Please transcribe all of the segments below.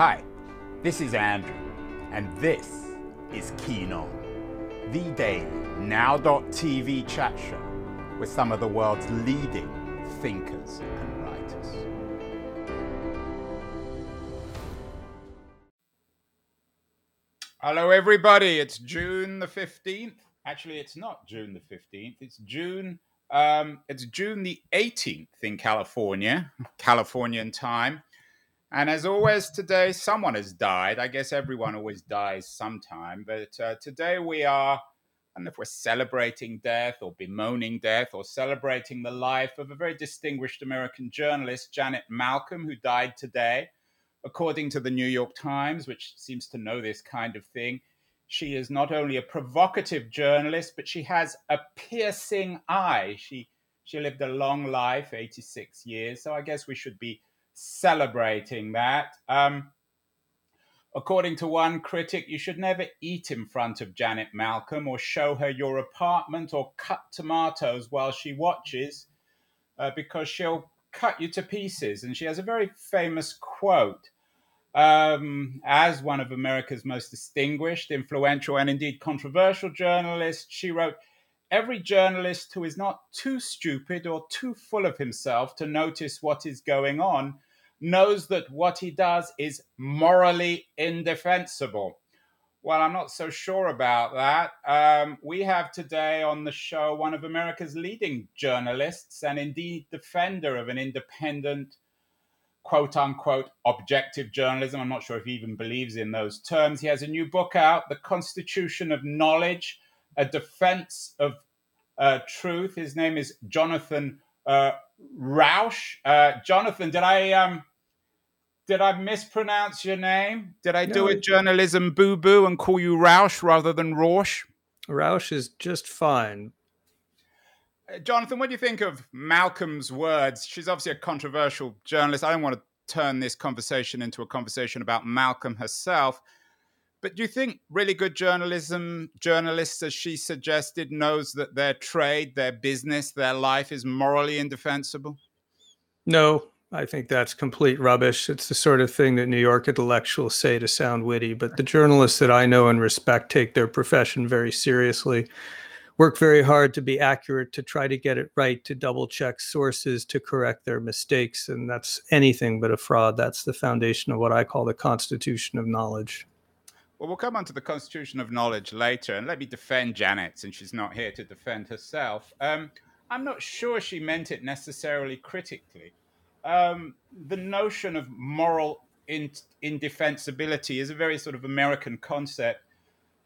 Hi, this is Andrew, and this is Keen On, the daily now.tv chat show with some of the world's leading thinkers and writers. Hello, everybody. It's June the 15th. Actually, it's not June the 15th. It's June. Um, it's June the 18th in California, Californian time. And as always, today someone has died. I guess everyone always dies sometime, but uh, today we are, and if we're celebrating death or bemoaning death or celebrating the life of a very distinguished American journalist, Janet Malcolm, who died today. According to the New York Times, which seems to know this kind of thing, she is not only a provocative journalist, but she has a piercing eye. She she lived a long life, 86 years. So I guess we should be celebrating that. Um, according to one critic, you should never eat in front of Janet Malcolm or show her your apartment or cut tomatoes while she watches, uh, because she'll cut you to pieces. And she has a very famous quote. Um, as one of America's most distinguished, influential, and indeed controversial journalists, she wrote, Every journalist who is not too stupid or too full of himself to notice what is going on knows that what he does is morally indefensible. Well, I'm not so sure about that. Um, we have today on the show one of America's leading journalists and indeed defender of an independent, quote unquote, objective journalism. I'm not sure if he even believes in those terms. He has a new book out, The Constitution of Knowledge A Defense of uh, Truth. His name is Jonathan uh, Rauch. Uh, Jonathan, did I. Um, did I mispronounce your name? Did I do a journalism boo boo and call you Rausch rather than Rausch? Roush is just fine. Uh, Jonathan, what do you think of Malcolm's words? She's obviously a controversial journalist. I don't want to turn this conversation into a conversation about Malcolm herself. But do you think really good journalism, journalists, as she suggested, knows that their trade, their business, their life is morally indefensible? No, I think that's complete rubbish. It's the sort of thing that New York intellectuals say to sound witty, but the journalists that I know and respect take their profession very seriously, work very hard to be accurate, to try to get it right, to double check sources, to correct their mistakes. And that's anything but a fraud. That's the foundation of what I call the constitution of knowledge. Well, we'll come on to the Constitution of Knowledge later, and let me defend Janet since she's not here to defend herself. Um, I'm not sure she meant it necessarily critically. Um, the notion of moral in- indefensibility is a very sort of American concept.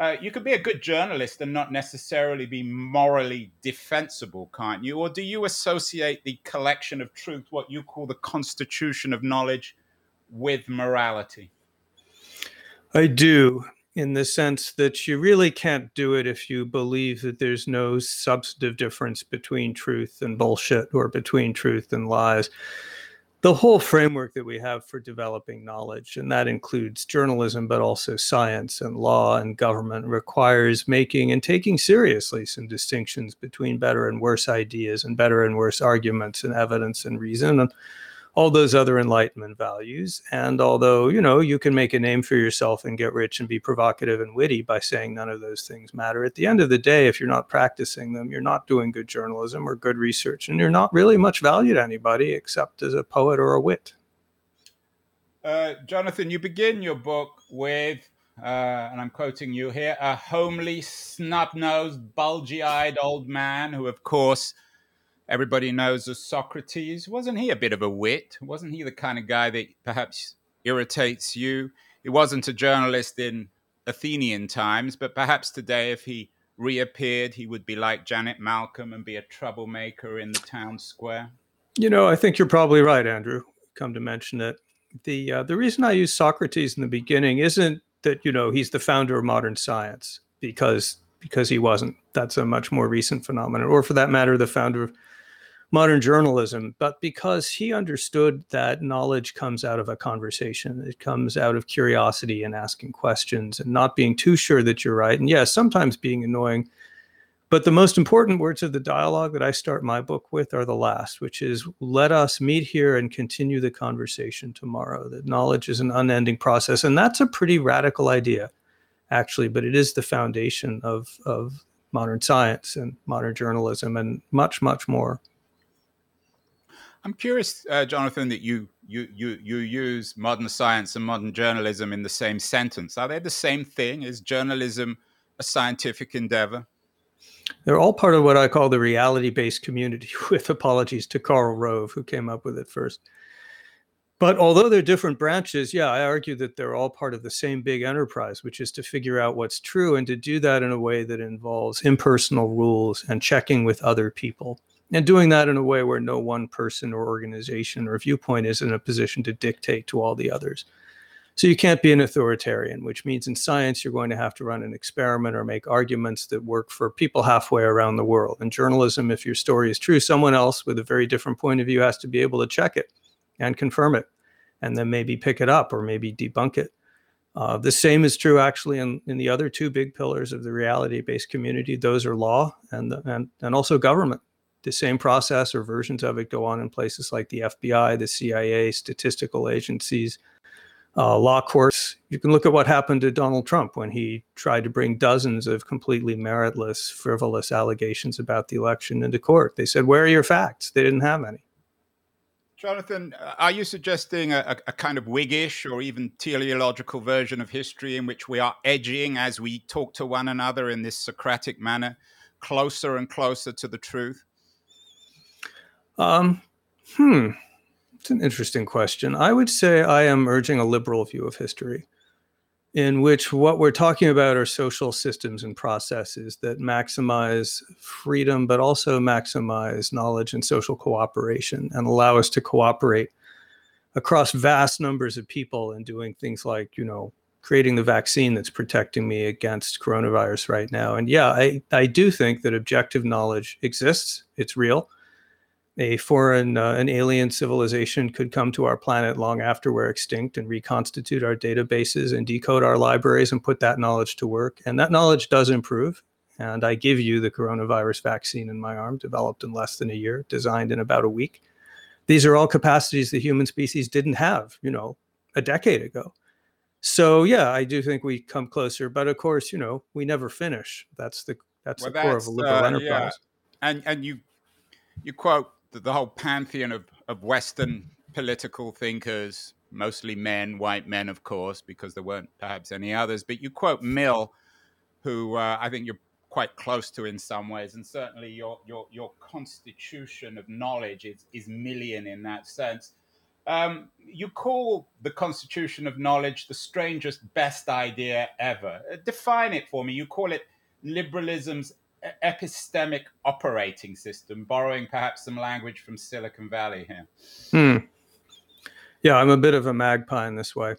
Uh, you could be a good journalist and not necessarily be morally defensible, can't you? Or do you associate the collection of truth, what you call the Constitution of Knowledge, with morality? I do, in the sense that you really can't do it if you believe that there's no substantive difference between truth and bullshit or between truth and lies. The whole framework that we have for developing knowledge, and that includes journalism, but also science and law and government, requires making and taking seriously some distinctions between better and worse ideas and better and worse arguments and evidence and reason. And all those other enlightenment values. And although, you know, you can make a name for yourself and get rich and be provocative and witty by saying none of those things matter, at the end of the day, if you're not practicing them, you're not doing good journalism or good research, and you're not really much value to anybody except as a poet or a wit. Uh, Jonathan, you begin your book with, uh, and I'm quoting you here, a homely, snub nosed, bulgy eyed old man who, of course, everybody knows as Socrates. Wasn't he a bit of a wit? Wasn't he the kind of guy that perhaps irritates you? He wasn't a journalist in Athenian times, but perhaps today, if he reappeared, he would be like Janet Malcolm and be a troublemaker in the town square. You know, I think you're probably right, Andrew. Come to mention it, the uh, the reason I use Socrates in the beginning isn't that you know he's the founder of modern science because because he wasn't. That's a much more recent phenomenon, or for that matter, the founder of modern journalism, but because he understood that knowledge comes out of a conversation. It comes out of curiosity and asking questions and not being too sure that you're right. And yes, sometimes being annoying, But the most important words of the dialogue that I start my book with are the last, which is let us meet here and continue the conversation tomorrow. That knowledge is an unending process. And that's a pretty radical idea, actually, but it is the foundation of, of modern science and modern journalism and much, much more. I'm curious, uh, Jonathan, that you, you you you use modern science and modern journalism in the same sentence. Are they the same thing? Is journalism a scientific endeavor? They're all part of what I call the reality-based community, with apologies to Karl Rove, who came up with it first. But although they're different branches, yeah, I argue that they're all part of the same big enterprise, which is to figure out what's true and to do that in a way that involves impersonal rules and checking with other people and doing that in a way where no one person or organization or viewpoint is in a position to dictate to all the others. So you can't be an authoritarian, which means in science you're going to have to run an experiment or make arguments that work for people halfway around the world. In journalism, if your story is true, someone else with a very different point of view has to be able to check it and confirm it, and then maybe pick it up or maybe debunk it. Uh, the same is true actually in, in the other two big pillars of the reality-based community. Those are law and, the, and, and also government the same process or versions of it go on in places like the FBI, the CIA, statistical agencies, uh, law courts. You can look at what happened to Donald Trump when he tried to bring dozens of completely meritless, frivolous allegations about the election into court. They said, Where are your facts? They didn't have any. Jonathan, are you suggesting a, a, kind of Whiggish or even teleological version of history in which we are edging as we talk to one another in this Socratic manner closer and closer to the truth? Um, hmm. It's an interesting question. I would say I am urging a liberal view of history, in which what we're talking about are social systems and processes that maximize freedom, but also maximize knowledge and social cooperation and allow us to cooperate across vast numbers of people in doing things like, you know, creating the vaccine that's protecting me against coronavirus right now. And yeah, I, I do think that objective knowledge exists, it's real a foreign, uh, an alien civilization could come to our planet long after we're extinct and reconstitute our databases and decode our libraries and put that knowledge to work. And that knowledge does improve. And I give you the coronavirus vaccine in my arm, developed in less than a year, designed in about a week. These are all capacities the human species didn't have, you know, a decade ago. So yeah, I do think we come closer, but of course, you know, we never finish. That's the that's well, the core of a liberal uh, enterprise. Yeah. And and you you quote the, the whole pantheon of, of Western political thinkers, mostly men, white men, of course, because there weren't perhaps any others. But you quote Mill, who uh, I think you're quite close to in some ways, and certainly your your your constitution of knowledge is is Millian in that sense. Um, you call the constitution of knowledge the strangest, best idea ever. Uh, define it for me. You call it liberalism's epistemic operating system, borrowing perhaps some language from Silicon Valley here. Hmm. Yeah, I'm a bit of a magpie in this way.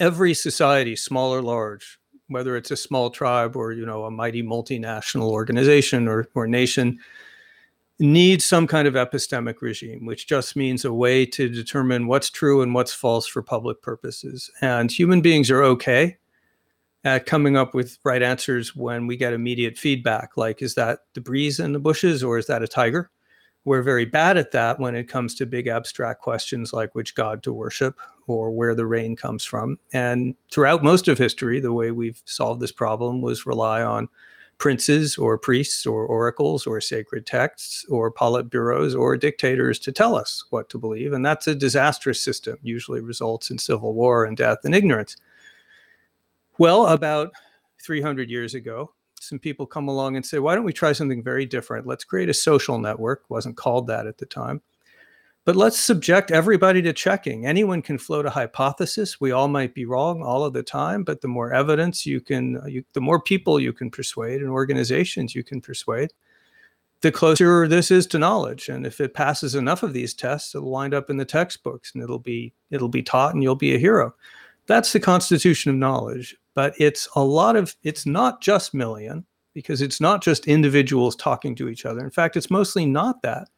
Every society, small or large, whether it's a small tribe or you know a mighty multinational organization or, or nation, needs some kind of epistemic regime, which just means a way to determine what's true and what's false for public purposes. And human beings are okay at coming up with right answers when we get immediate feedback like is that the breeze in the bushes or is that a tiger? We're very bad at that when it comes to big abstract questions like which god to worship or where the rain comes from. And throughout most of history the way we've solved this problem was rely on princes or priests or oracles or sacred texts or politburos or dictators to tell us what to believe. And that's a disastrous system usually results in civil war and death and ignorance well, about 300 years ago, some people come along and say, why don't we try something very different? Let's create a social network. wasn't called that at the time. But let's subject everybody to checking. Anyone can float a hypothesis. We all might be wrong all of the time, but the more evidence you can, uh, you, the more people you can persuade and organizations you can persuade, the closer this is to knowledge. And if it passes enough of these tests, it'll wind up in the textbooks and it'll be it'll be taught and you'll be a hero. That's the constitution of knowledge but it's a lot of it's not just Millian because it's not just individuals talking to each other. In fact, it's mostly not that.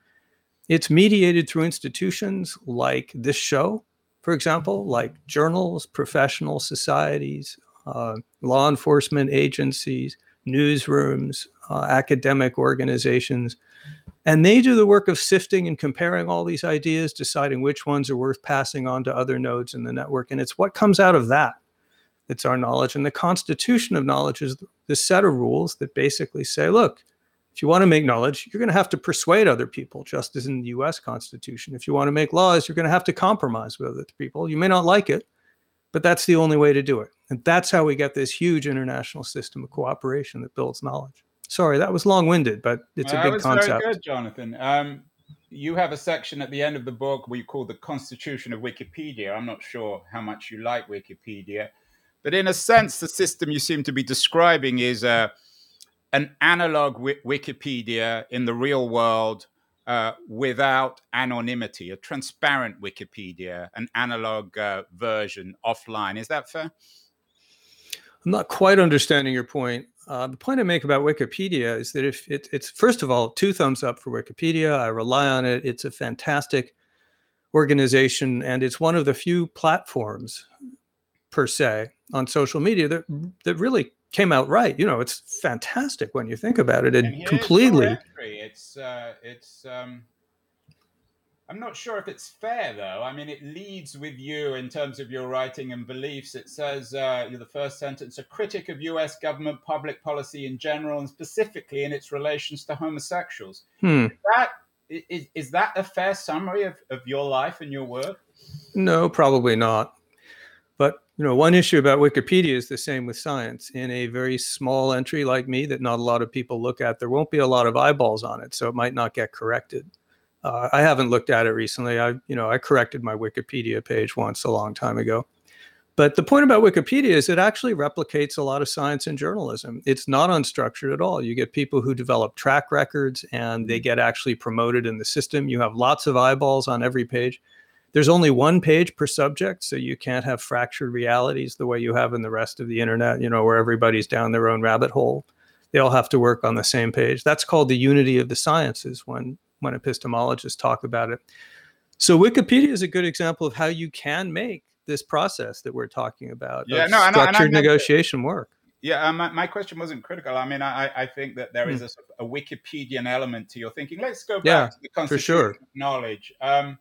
It's mediated through institutions like this show, for example, like journals, professional societies, uh, law enforcement agencies, newsrooms, uh, academic organizations. And they do the work of sifting and comparing all these ideas, deciding which ones are worth passing on to other nodes in the network. And it's what comes out of that that's our knowledge. And the constitution of knowledge is the set of rules that basically say, look, if you want to make knowledge, you're going to have to persuade other people, just as in the US Constitution. If you want to make laws, you're going to have to compromise with other people. You may not like it, but that's the only way to do it. And that's how we get this huge international system of cooperation that builds knowledge. Sorry, that was long winded, but it's a big was concept. Very good, Jonathan. Um, you have a section at the end of the book we call the Constitution of Wikipedia. I'm not sure how much you like Wikipedia, but in a sense, the system you seem to be describing is uh, an analog wi- Wikipedia in the real world uh, without anonymity, a transparent Wikipedia, an analog uh, version offline. Is that fair? I'm not quite understanding your point. Uh, the point I make about Wikipedia is that if it, it's first of all two thumbs up for Wikipedia, I rely on it. It's a fantastic organization, and it's one of the few platforms per se on social media that that really came out right. You know, it's fantastic when you think about it. It completely. It's uh, it's. Um, I'm not sure if it's fair though. I mean, it leads with you in terms of your writing and beliefs. It says uh, the first sentence: a critic of U.S. government public policy in general, and specifically in its relations to homosexuals. Hmm. Is that is, is that a fair summary of, of your life and your work? No, probably not. You know, one issue about Wikipedia is the same with science. In a very small entry like me that not a lot of people look at, there won't be a lot of eyeballs on it, so it might not get corrected. Uh, I haven't looked at it recently. I, you know, I corrected my Wikipedia page once a long time ago. But the point about Wikipedia is it actually replicates a lot of science and journalism. It's not unstructured at all. You get people who develop track records and they get actually promoted in the system. You have lots of eyeballs on every page. There's only one page per subject, so you can't have fractured realities the way you have in the rest of the internet, you know, where everybody's down their own rabbit hole. They all have to work on the same page. That's called the unity of the sciences when when epistemologists talk about it. So Wikipedia is a good example of how you can make this process that we're talking about. Yeah, no, structured and I, negotiation work. Yeah, uh, my, my question wasn't critical. I mean, I, I think that there is hmm. a, a Wikipedian element to your thinking. Let's go back yeah, to the constitution for sure. of knowledge. Um,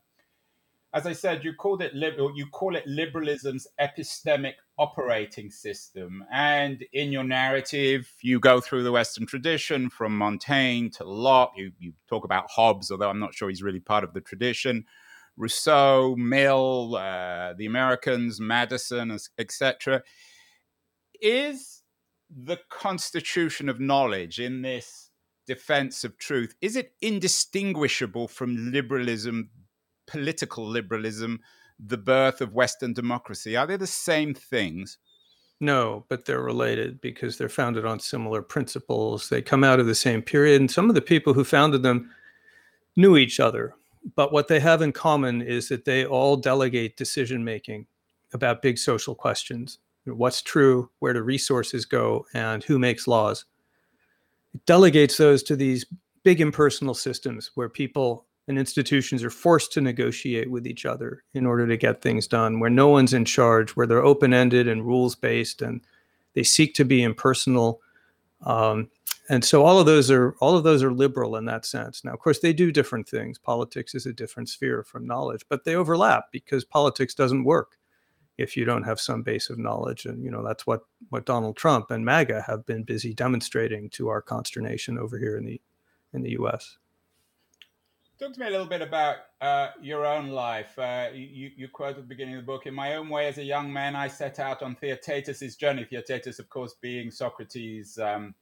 as I said, you called it liberal. You call it liberalism's epistemic operating system, and in your narrative, you go through the Western tradition from Montaigne to Locke. You you talk about Hobbes, although I'm not sure he's really part of the tradition. Rousseau, Mill, uh, the Americans, Madison, etc. Is the constitution of knowledge in this defense of truth is it indistinguishable from liberalism political liberalism, the birth of Western democracy? Are they the same things? No, but they're related because they're founded on similar principles. They come out of the same period, and some of the people who founded them knew each other. But what they have in common is that they all delegate decision making about big social questions what's true, where do resources go, and who makes laws. It delegates those to these big impersonal systems where people and institutions are forced to negotiate with each other in order to get things done, where no one's in charge, where they're open ended and rules based, and they seek to be impersonal. Um, and so all of those are all of those are liberal in that sense. Now, of course, they do different things. Politics is a different sphere from knowledge, but they overlap because politics doesn't work if you don't have some base of knowledge. And you know that's what what Donald Trump and MAGA have been busy demonstrating to our consternation over here in the in the U.S. Talk to me a little bit about uh, your own life. Uh, you, you quote at the beginning of the book, in my own way as a young man, I set out on Theaetetus' journey. Theaetetus, of course, being Socrates' um,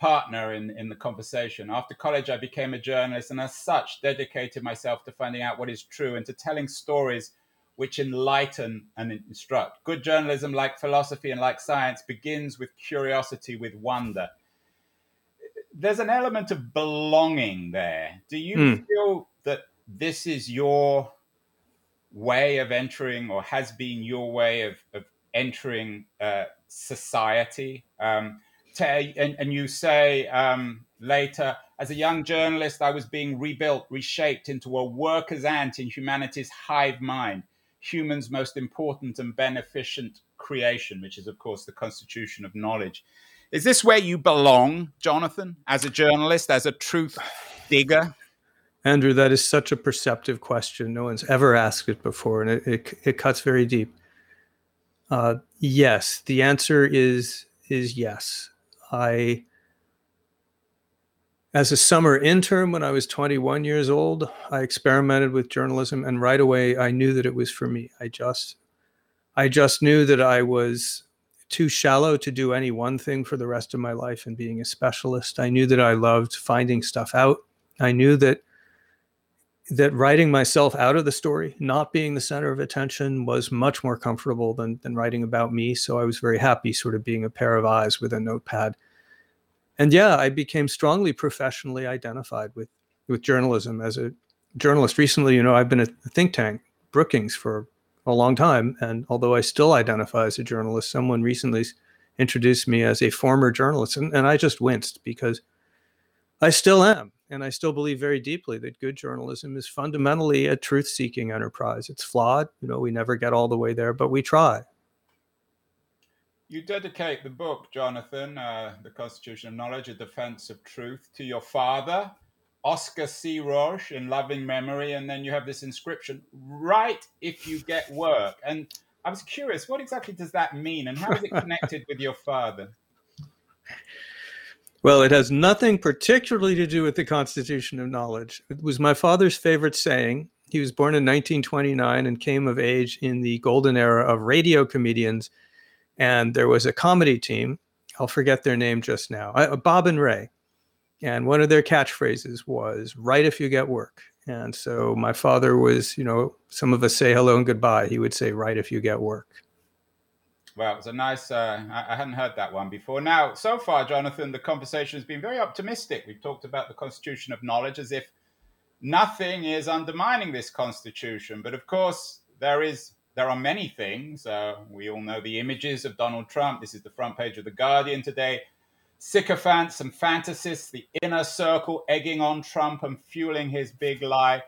partner in, in the conversation. After college, I became a journalist and as such dedicated myself to finding out what is true and to telling stories which enlighten and instruct. Good journalism, like philosophy and like science, begins with curiosity, with wonder there's an element of belonging there. Do you mm. feel that this is your way of entering, or has been your way of, of entering uh, society? Um, to, and, and, you say um, later, as a young journalist, I was being rebuilt, reshaped into a worker's ant in humanity's hive mind, human's most important and beneficent creation, which is, of course, the constitution of knowledge Is this where you belong, Jonathan, as a journalist, as a truth digger? Andrew, that is such a perceptive question. No one's ever asked it before, and it, it, it cuts very deep. Uh, yes, the answer is is yes. I, as a summer intern when I was 21 years old, I experimented with journalism, and right away I knew that it was for me. I just, I just knew that I was too shallow to do any one thing for the rest of my life and being a specialist. I knew that I loved finding stuff out. I knew that that writing myself out of the story, not being the center of attention, was much more comfortable than than writing about me. So I was very happy, sort of being a pair of eyes with a notepad. And yeah, I became strongly professionally identified with with journalism as a journalist. Recently, you know, I've been at think tank, Brookings, for a long time, and although I still identify as a journalist, someone recently introduced me as a former journalist, and, and I just winced because I still am and I still believe very deeply that good journalism is fundamentally a truth seeking enterprise. It's flawed. You know, we never get all the way there, but we try. You dedicate the book, Jonathan, uh, The Constitution of Knowledge, A Defense of Truth, to your father, Oscar C. Rauch, in loving memory. And then you have this inscription, Write if you get work. And I was curious, what exactly does that mean? And how is it connected with your father? Well, it has nothing particularly to do with the Constitution of Knowledge. It was my father's favorite saying. He was born in 1929 and came of age in the golden era of radio comedians. And there was a comedy team. I'll forget their name just now. Uh, Bob and Ray. And one of their catchphrases was, "Write if you get work. And so my father was, you know, some of us say hello and goodbye. He would say, "Write if you get work. Well, it was a nice. Uh, I, hadn't heard that one before. Now, so far, Jonathan, the conversation has been very optimistic. We've talked about the Constitution of Knowledge as if nothing is undermining this Constitution, but of course, there is. There are many things. Uh, we all know the images of Donald Trump. This is the front page of the Guardian today. Sycophants and fantasists, the inner circle egging on Trump and fueling his big lie.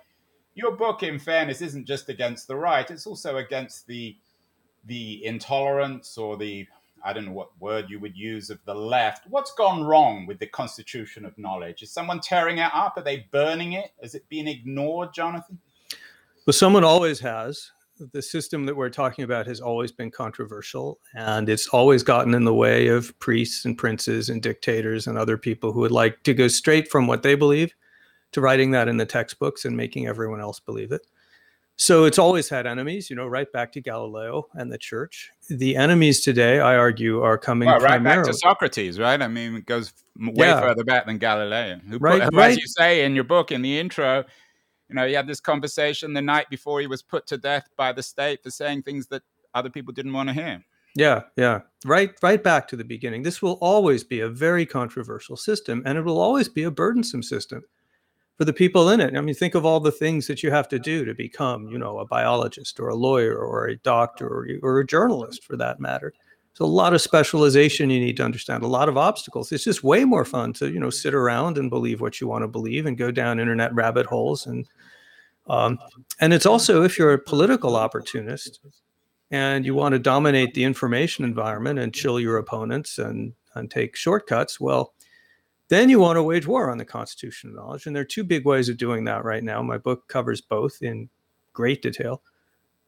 Your book, in fairness, isn't just against the right; it's also against the the intolerance or the I don't know what word you would use of the left. What's gone wrong with the constitution of knowledge? Is someone tearing it up? Are they burning it? Has it been ignored, Jonathan? Well, someone always has. The system that we're talking about has always been controversial, and it's always gotten in the way of priests and princes and dictators and other people who would like to go straight from what they believe to writing that in the textbooks and making everyone else believe it. So it's always had enemies, you know, right back to Galileo and the church. The enemies today, I argue, are coming well, right primarily. back to Socrates, right? I mean, it goes way yeah. further back than Galileo. Who right, put, right. As you say in your book, in the intro, you know, he had this conversation the night before he was put to death by the state for saying things that other people didn't want to hear. Yeah, yeah. Right right back to the beginning. This will always be a very controversial system and it will always be a burdensome system for the people in it. I mean, think of all the things that you have to do to become, you know, a biologist or a lawyer or a doctor or, or a journalist for that matter. It's a lot of specialization you need to understand, a lot of obstacles. It's just way more fun to, you know, sit around and believe what you want to believe and go down internet rabbit holes. And um, and it's also if you're a political opportunist and you want to dominate the information environment and chill your opponents and and take shortcuts, well, then you want to wage war on the Constitution of Knowledge. And there are two big ways of doing that right now. My book covers both in great detail.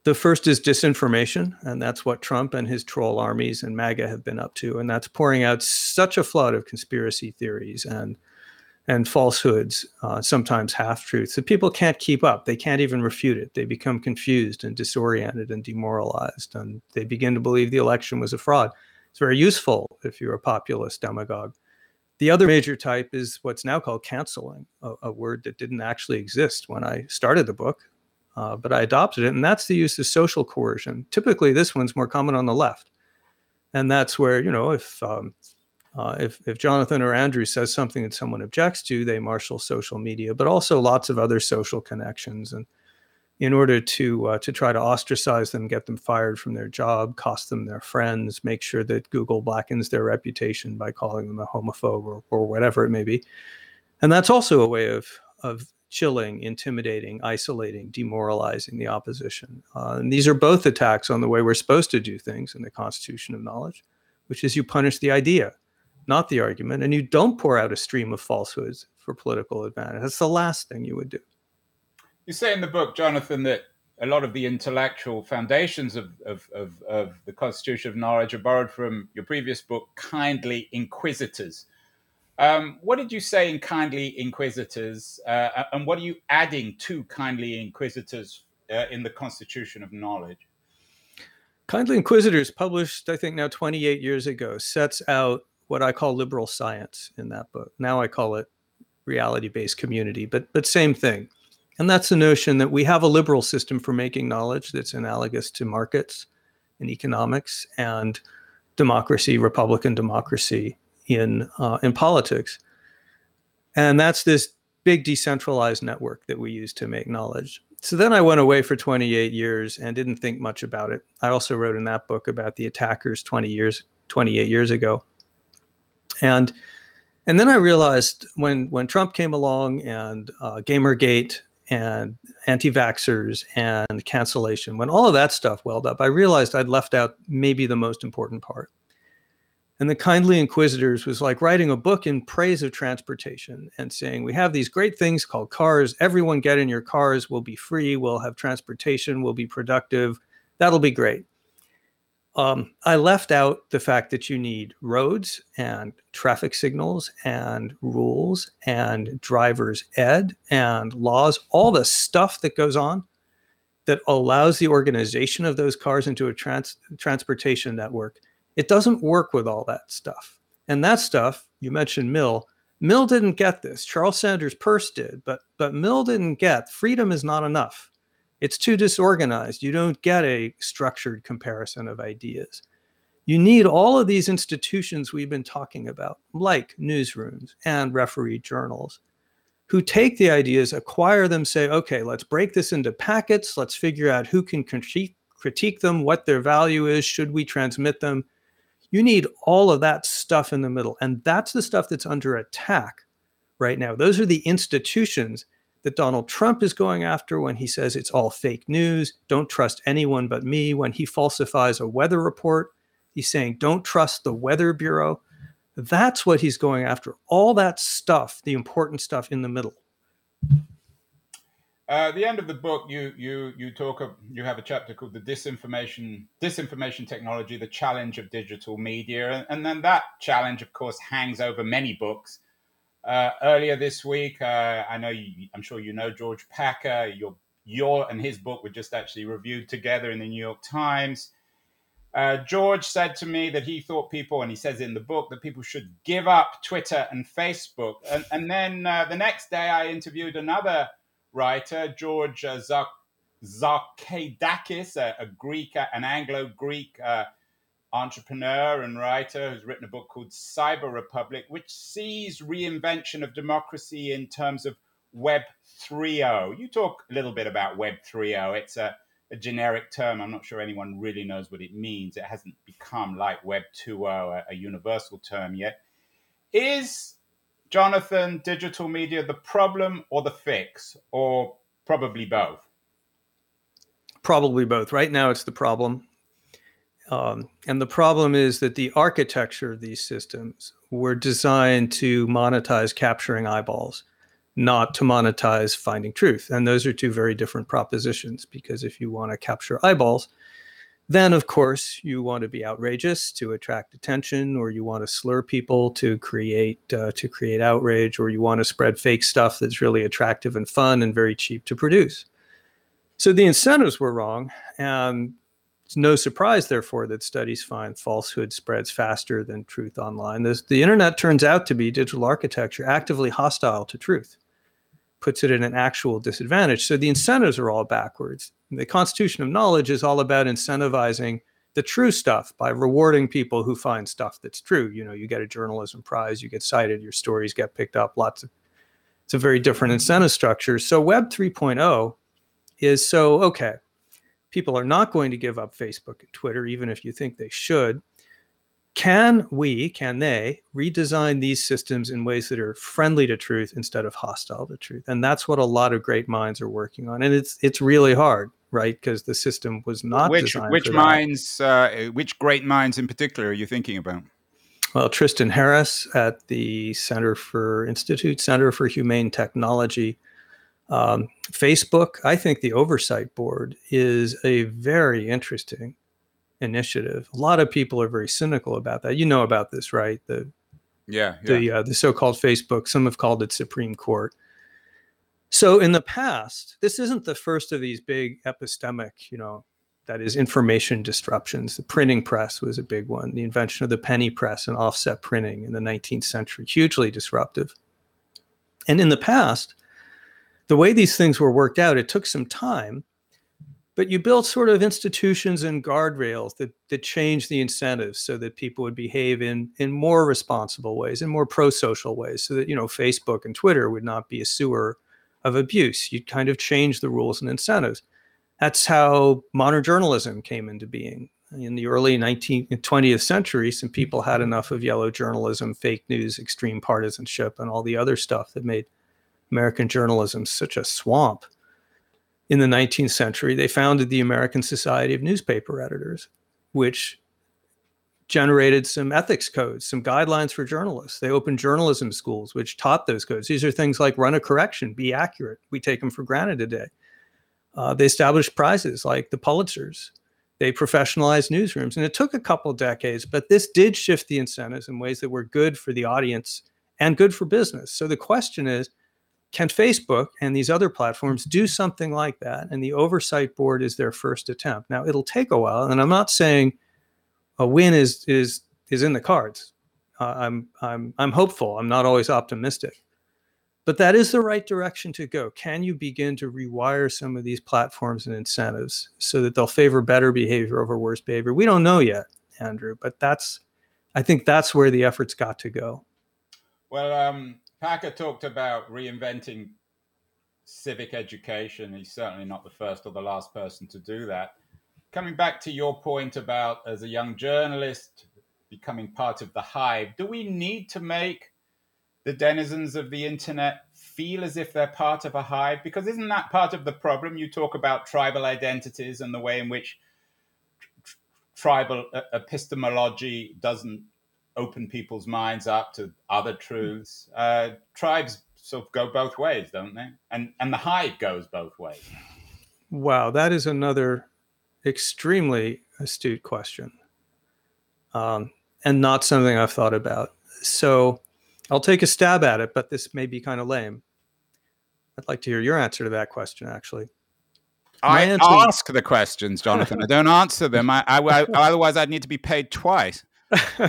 The first is disinformation, and that's what Trump and his troll armies and MAGA have been up to. And that's pouring out such a flood of conspiracy theories and and falsehoods, uh, sometimes half truths, that people can't keep up. They can't even refute it. They become confused and disoriented and demoralized, and they begin to believe the election was a fraud. It's very useful if you're a populist demagogue. The other major type is what's now called canceling, a, a word that didn't actually exist when I started the book, uh, but I adopted it. And that's the use of social coercion. Typically, this one's more common on the left. And that's where, you know, if, um, uh, if, if Jonathan or Andrew says something that someone objects to, they marshal social media, but also lots of other social connections. And in order to uh, to try to ostracize them, get them fired from their job, cost them their friends, make sure that Google blackens their reputation by calling them a homophobe or, or whatever it may be. And that's also a way of of chilling, intimidating, isolating, demoralizing the opposition. Uh, and these are both attacks on the way we're supposed to do things in the Constitution of Knowledge, which is you punish the idea. not the argument. And you don't pour out a stream of falsehoods for political advantage. That's the last thing you would do. You say in the book, Jonathan, that a lot of the intellectual foundations of, of, of, of the Constitution of Knowledge are borrowed from your previous book, Kindly Inquisitors. Um, what did you say in Kindly Inquisitors, uh, and what are you adding to Kindly Inquisitors uh, in the Constitution of Knowledge? Kindly Inquisitors, published, I think, now 28 years ago, sets out what I call liberal science in that book. Now I call it reality based community, but, but same thing. And that's the notion that we have a liberal system for making knowledge that's analogous to markets and economics and democracy, Republican democracy in uh, in politics. And that's this big decentralized network that we use to make knowledge. So then I went away for 28 years and didn't think much about it. I also wrote in that book about the attackers 20 years, 28 years ago. And and then I realized when when Trump came along and uh, GamerGate and anti-vaxxers and cancellation, when all of that stuff welled up, I realized I'd left out maybe the most important part. And the Kindly Inquisitors was like writing a book in praise of transportation and saying, We have these great things called cars. Everyone get in your cars. We'll be free. We'll have transportation. We'll be productive. That'll be great. Um, I left out the fact that you need roads and traffic signals and rules and driver's ed and laws, all the stuff that goes on that allows the organization of those cars into a trans- transportation network. It doesn't work with all that stuff. And that stuff, you mentioned Mill, Mill didn't get this. Charles Sanders Peirce did, but but Mill didn't get freedom is not enough. It's too disorganized. You don't get a structured comparison of ideas. You need all of these institutions we've been talking about, like newsrooms and referee journals, who take the ideas, acquire them, say, okay, let's break this into packets. Let's figure out who can critique, critique them, what their value is, should we transmit them. You need all of that stuff in the middle. And that's the stuff that's under attack right now. Those are the institutions that Donald Trump is going after when he says it's all fake news. Don't trust anyone but me. When he falsifies a weather report, he's saying, don't trust the Weather Bureau. That's what he's going after. All that stuff, the important stuff in the middle. Uh, the end of the book, you you you talk of you have a chapter called the disinformation disinformation technology, the challenge of digital media, and, and then that challenge, of course, hangs over many books. Uh, earlier this week, uh, I know you, I'm sure you know George Packer. Your your and his book were just actually reviewed together in the New York Times. Uh, George said to me that he thought people, and he says in the book, that people should give up Twitter and Facebook. And, and then uh, the next day, I interviewed another writer, George uh, Zarkadakis, a, a Greek, an Anglo Greek uh, entrepreneur and writer who's written a book called Cyber Republic, which sees reinvention of democracy in terms of Web 3.0. You talk a little bit about Web 3.0. It's a, a generic term. I'm not sure anyone really knows what it means. It hasn't become like Web 2.0, a, a universal term yet. Is Jonathan digital media the problem or the fix, or probably both? Probably both. Right now, it's the problem. Um, and the problem is that the architecture of these systems were designed to monetize capturing eyeballs, not to monetize finding truth. And those are two very different propositions because if you want to capture eyeballs, then of course you want to be outrageous to attract attention or you want to slur people to create uh, to create outrage or you want to spread fake stuff that's really attractive and fun and very cheap to produce so the incentives were wrong and it's no surprise, therefore, that studies find falsehood spreads faster than truth online. This, the internet turns out to be digital architecture actively hostile to truth, puts it in an actual disadvantage. So the incentives are all backwards. The Constitution of Knowledge is all about incentivizing the true stuff by rewarding people who find stuff that's true. You know, you get a journalism prize, you get cited, your stories get picked up, lots of it's a very different incentive structure. So Web 3.0 is so okay people are not going to give up Facebook and Twitter, even if you think they should. Can we, can they redesign these systems in ways that are friendly to truth instead of hostile to truth? And that's what a lot of great minds are working on. And it's it's really hard, right? Because the system was not which which minds, uh, which great minds in particular are you thinking about? Well, Tristan Harris at the Center for Institute Center for Humane Technology. Um, Facebook, I think the oversight board is a very interesting initiative. A lot of people are very cynical about that. You know about this, right? The yeah, yeah. the uh, the so-called Facebook. Some have called it Supreme Court. So in the past, this isn't the first of these big epistemic, you know, that is information disruptions. The printing press was a big one. The invention of the penny press and offset printing in the 19th century, hugely disruptive. And in the past, the way these things were worked out, it took some time, but you built sort of institutions and guardrails that that changed the incentives so that people would behave in in more responsible ways, in more pro-social ways, so that you know Facebook and Twitter would not be a sewer of abuse. You'd kind of change the rules and incentives that's how modern journalism came into being. In the early 19th and 20th century, some people had enough of yellow journalism, fake news, extreme partisanship, and all the other stuff that made American journalism such a swamp. In the 19th century, they founded the American Society of Newspaper Editors, which generated some ethics codes, some guidelines for journalists. They opened journalism schools, which taught those codes. These are things like run a correction, be accurate. We take them for granted today. Uh, they established prizes like the Pulitzers. They professionalized newsrooms. And it took a couple decades, but this did shift the incentives in ways that were good for the audience and good for business. So the question is can Facebook and these other platforms do something like that? And the oversight board is their first attempt. Now it'll take a while, and I'm not saying a win is is is in the cards. Uh, I'm I'm I'm hopeful. I'm not always optimistic, but that is the right direction to go. Can you begin to rewire some of these platforms and incentives so that they'll favor better behavior over worse behavior? We don't know yet, Andrew, but that's, I think that's where the efforts got to go. Well, um, Packer talked about reinventing civic education. He's certainly not the first or the last person to do that. Coming back to your point about as a young journalist becoming part of the hive, do we need to make the denizens of the internet feel as if they're part of a hive? Because isn't that part of the problem? You talk about tribal identities and the way in which tr- tribal uh, epistemology doesn't open people's minds up to other truths. Uh, tribes sort of go both ways, don't they? And and the hive goes both ways. Wow, that is another extremely astute question, um, and not something I've thought about. So I'll take a stab at it, but this may be kind of lame. I'd like to hear your answer to that question, actually. My I answer... ask the questions, Jonathan. I don't answer them. I, I, I, otherwise, I'd need to be paid twice. well,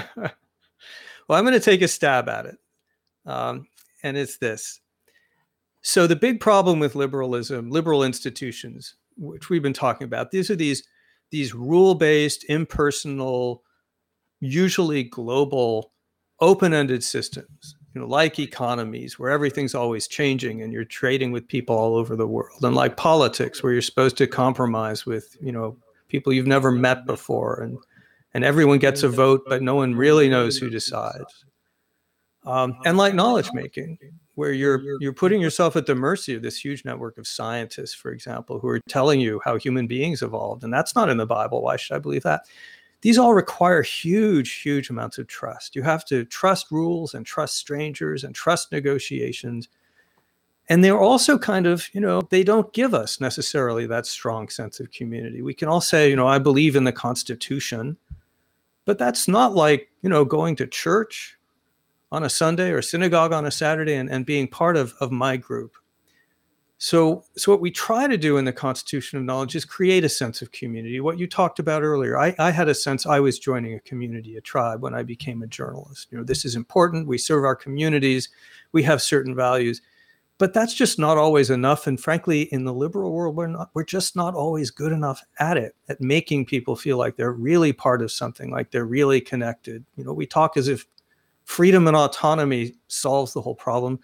I'm going to take a stab at it. Um, and it's this. So, the big problem with liberalism, liberal institutions, which we've been talking about, these are these, these rule based, impersonal, usually global open-ended systems you know like economies where everything's always changing and you're trading with people all over the world. And like politics where you're supposed to compromise with you know people you've never met before and and everyone gets a vote but no one really knows who decides um, and like knowledge making where you're you're putting yourself at the mercy of this huge network of scientists for example who are telling you how human beings evolved and that's not in the bible why should i believe that these all require huge, huge amounts of trust. You have to trust rules and trust strangers and trust negotiations. And they're also kind of, you know, they don't give us necessarily that strong sense of community. We can all say, you know, I believe in the Constitution, but that's not like, you know, going to church on a Sunday or synagogue on a Saturday and, and being part of, of my group. So, so what we try to do in the Constitution of Knowledge is create a sense of community. What you talked about earlier, I, I, had a sense I was joining a community, a tribe, when I became a journalist. You know, this is important. We serve our communities. We have certain values, but that's just not always enough. And frankly, in the liberal world, we're not. We're just not always good enough at it, at making people feel like they're really part of something, like they're really connected. You know, we talk as if freedom and autonomy solves the whole problem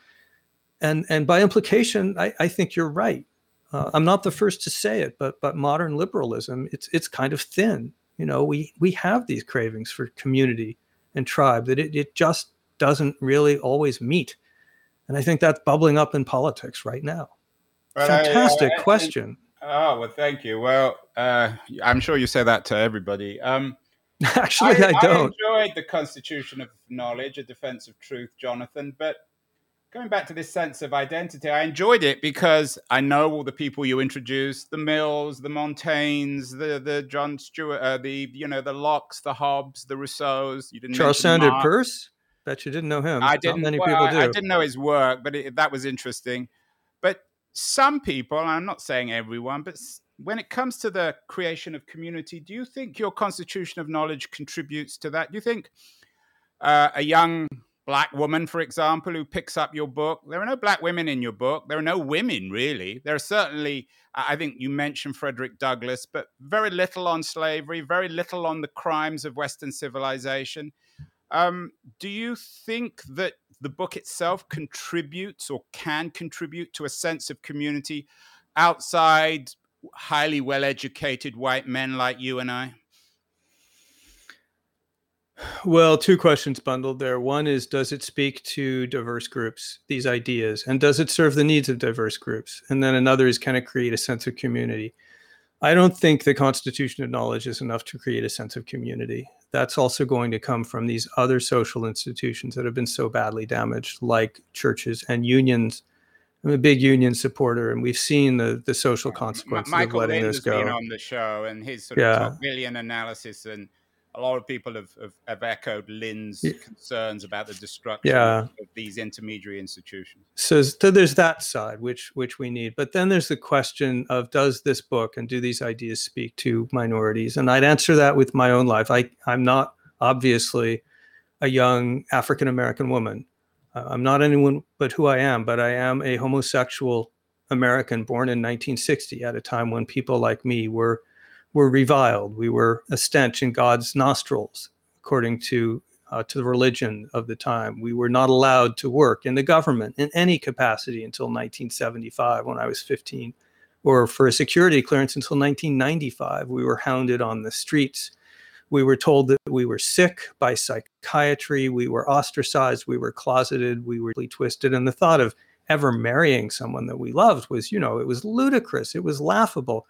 and and by implication, I, I think you're right. Uh, I'm not the first to say it, but but modern liberalism, it's it's kind of thin. You know, we we have these cravings for community and tribe that it, it just doesn't really always meet. And I think that's bubbling up in politics right now. Well, Fantastic I, I, question. oh well, thank you. Well, uh, I'm sure you say that to everybody. Um, Actually, I, I don't. I enjoyed the Constitution of Knowledge, a defense of truth, Jonathan. But going back to this sense of identity, I enjoyed it because I know all the people you introduced: the Mills, the Montaignes, the the John Stuart, uh, the you know the Lockes, the Hobbes, the Rousseaus. You didn't Charles Sanders Peirce. Bet you didn't know him. I didn't. Not many well, people do. I, didn't know his work, but it, that was interesting. But some people, I'm not saying everyone, but when it comes to the creation of community, do you think your constitution of knowledge contributes to that? Do you think uh, a young black woman, for example, who picks up your book, there are no black women in your book. There are no women, really. There are certainly, I think you mentioned Frederick Douglass, but very little on slavery, very little on the crimes of Western civilization. Um, do you think that the book itself contributes or can contribute to a sense of community outside highly well educated white men like you and I? Well, two questions bundled there. One is Does it speak to diverse groups, these ideas, and does it serve the needs of diverse groups? And then another is Can it create a sense of community? I don't think the constitution of knowledge is enough to create a sense of community. That's also going to come from these other social institutions that have been so badly damaged, like churches and unions I'm a big union supporter, and we've seen the the social consequences Michael of letting Lind this go. Been on the show, and his sort yeah. of top analysis, and a lot of people have, have, have echoed Lind's yeah. concerns about the destruction yeah. of, of, these intermediary institutions. So, so there's that side, which which we need, but then there's the question of does this book and do these ideas speak to minorities? And I'd answer that with my own life. I I'm not obviously a young African American woman I'm not anyone but who I am, but I am a homosexual American born in 1960 at a time when people like me were were reviled. We were a stench in God's nostrils, according to uh, to the religion of the time. We were not allowed to work in the government in any capacity until 1975, when I was 15, or for a security clearance until 1995. We were hounded on the streets we were told that we were sick by psychiatry. We were ostracized. We were closeted. We were twisted. And the thought of ever marrying someone that we loved was, you know, it was ludicrous. It was laughable.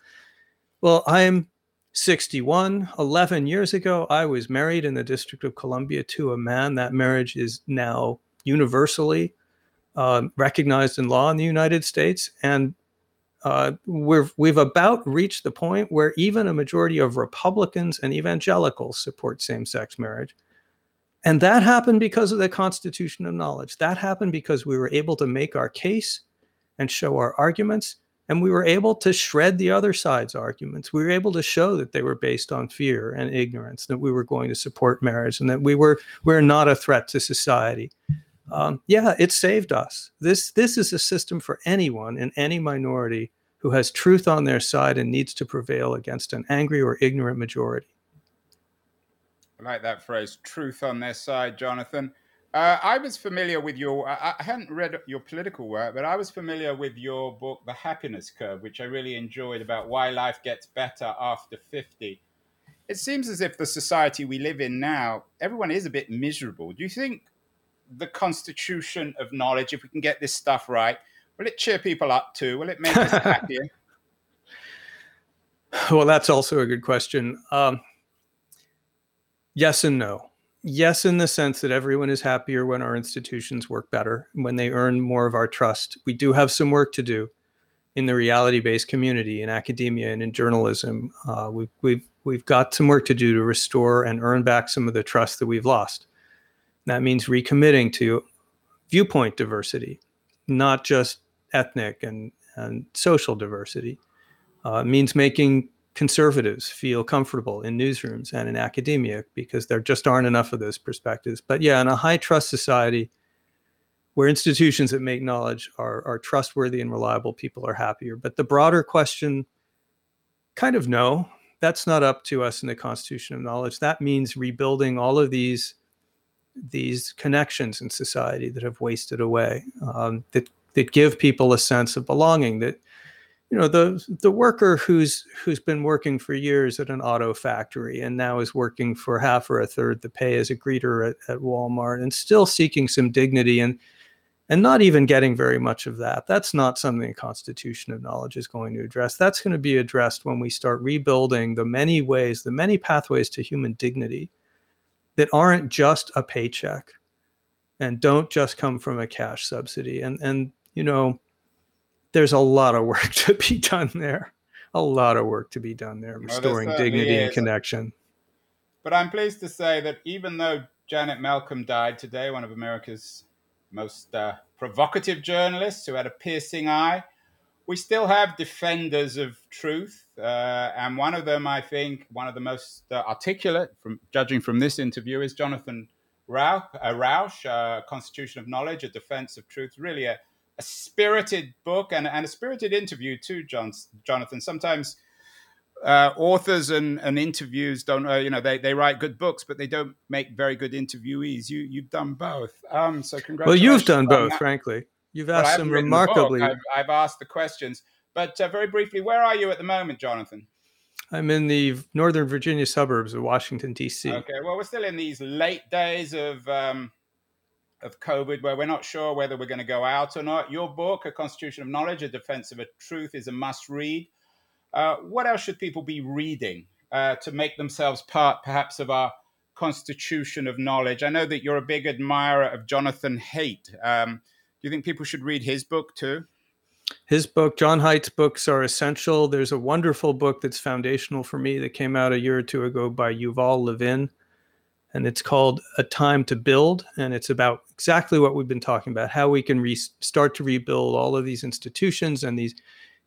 Well, I'm 61. 11 years ago, I was married in the District of Columbia to a man. That marriage is now universally uh, recognized in law in the United States. And uh, we've we've about reached the point where even a majority of Republicans and evangelicals support same-sex marriage, and that happened because of the Constitution of Knowledge. That happened because we were able to make our case and show our arguments, and we were able to shred the other side's arguments. We were able to show that they were based on fear and ignorance, that we were going to support marriage, and that we were we're not a threat to society um, yeah, it saved us. This this is a system for anyone in any minority who has truth on their side and needs to prevail against an angry or ignorant majority. I like that phrase, truth on their side, Jonathan. Uh, I was familiar with your, I, I hadn't read your political work, but I was familiar with your book, The Happiness Curve, which I really enjoyed about why life gets better after 50. It seems as if the society we live in now, everyone is a bit miserable. Do you think the constitution of knowledge, if we can get this stuff right, will it cheer people up too? Will it make us happier? Well, that's also a good question. Um, yes and no. Yes, in the sense that everyone is happier when our institutions work better, when they earn more of our trust. We do have some work to do in the reality-based community, in academia, and in journalism. Uh, we've we've we've got some work to do to restore and earn back some of the trust that we've lost. That means recommitting to viewpoint diversity, not just ethnic and, and social diversity. Uh, means making conservatives feel comfortable in newsrooms and in academia because there just aren't enough of those perspectives. But yeah, in a high trust society where institutions that make knowledge are, are trustworthy and reliable, people are happier. But the broader question, kind of no, that's not up to us in the Constitution of Knowledge. That means rebuilding all of these these connections in society that have wasted away um, that that give people a sense of belonging that you know the the worker who's who's been working for years at an auto factory and now is working for half or a third the pay as a greeter at, at Walmart and still seeking some dignity and and not even getting very much of that. That's not something the Constitution of Knowledge is going to address. That's going to be addressed when we start rebuilding the many ways, the many pathways to human dignity that aren't just a paycheck and don't just come from a cash subsidy. And and you know, there's a lot of work to be done there. A lot of work to be done there, restoring well, dignity is. and connection. But I'm pleased to say that even though Janet Malcolm died today, one of America's most uh, provocative journalists who had a piercing eye. We still have defenders of truth, uh, and one of them, I think, one of the most uh, articulate, from judging from this interview, is Jonathan Rauch, uh, Rauch uh, Constitution of Knowledge, a defense of truth. Really, a, a spirited book and, and a spirited interview too, John, Jonathan. Sometimes uh, authors and, and interviews don't uh, you know they, they write good books but they don't make very good interviewees you you've done both um so congratulations well you've done both frankly you've asked some remarkably I've, I've, asked the questions but uh, very briefly where are you at the moment jonathan i'm in the northern virginia suburbs of washington d.c okay well we're still in these late days of um of COVID, where we're not sure whether we're going to go out or not. Your book, A Constitution of Knowledge, A Defense of a Truth, is a must read. Uh, what else should people be reading uh, to make themselves part, perhaps, of our constitution of knowledge? I know that you're a big admirer of Jonathan Haidt. Um, you think people should read his book too? His book, John Haidt's books are essential. There's a wonderful book that's foundational for me that came out a year or two ago by Yuval Levin, and it's called A Time to Build. And it's about exactly what we've been talking about how we can re- start to rebuild all of these institutions and these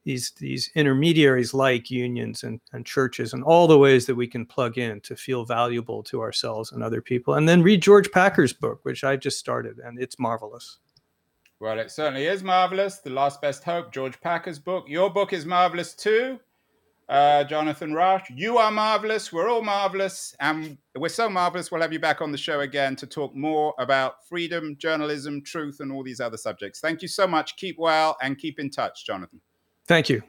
these these intermediaries like unions and, and churches and all the ways that we can plug in to feel valuable to ourselves and other people and then read george packer's book which i just started and it's marvelous well it certainly is marvelous. The last best hope george packer's book. Your book is marvelous too uh, jonathan Rauch you are marvelous. We're all marvelous. And we're so marvelous we'll have you back on the show again to talk more about freedom journalism truth and all these other subjects. Thank you so much. Keep well and keep in touch jonathan. Thank you.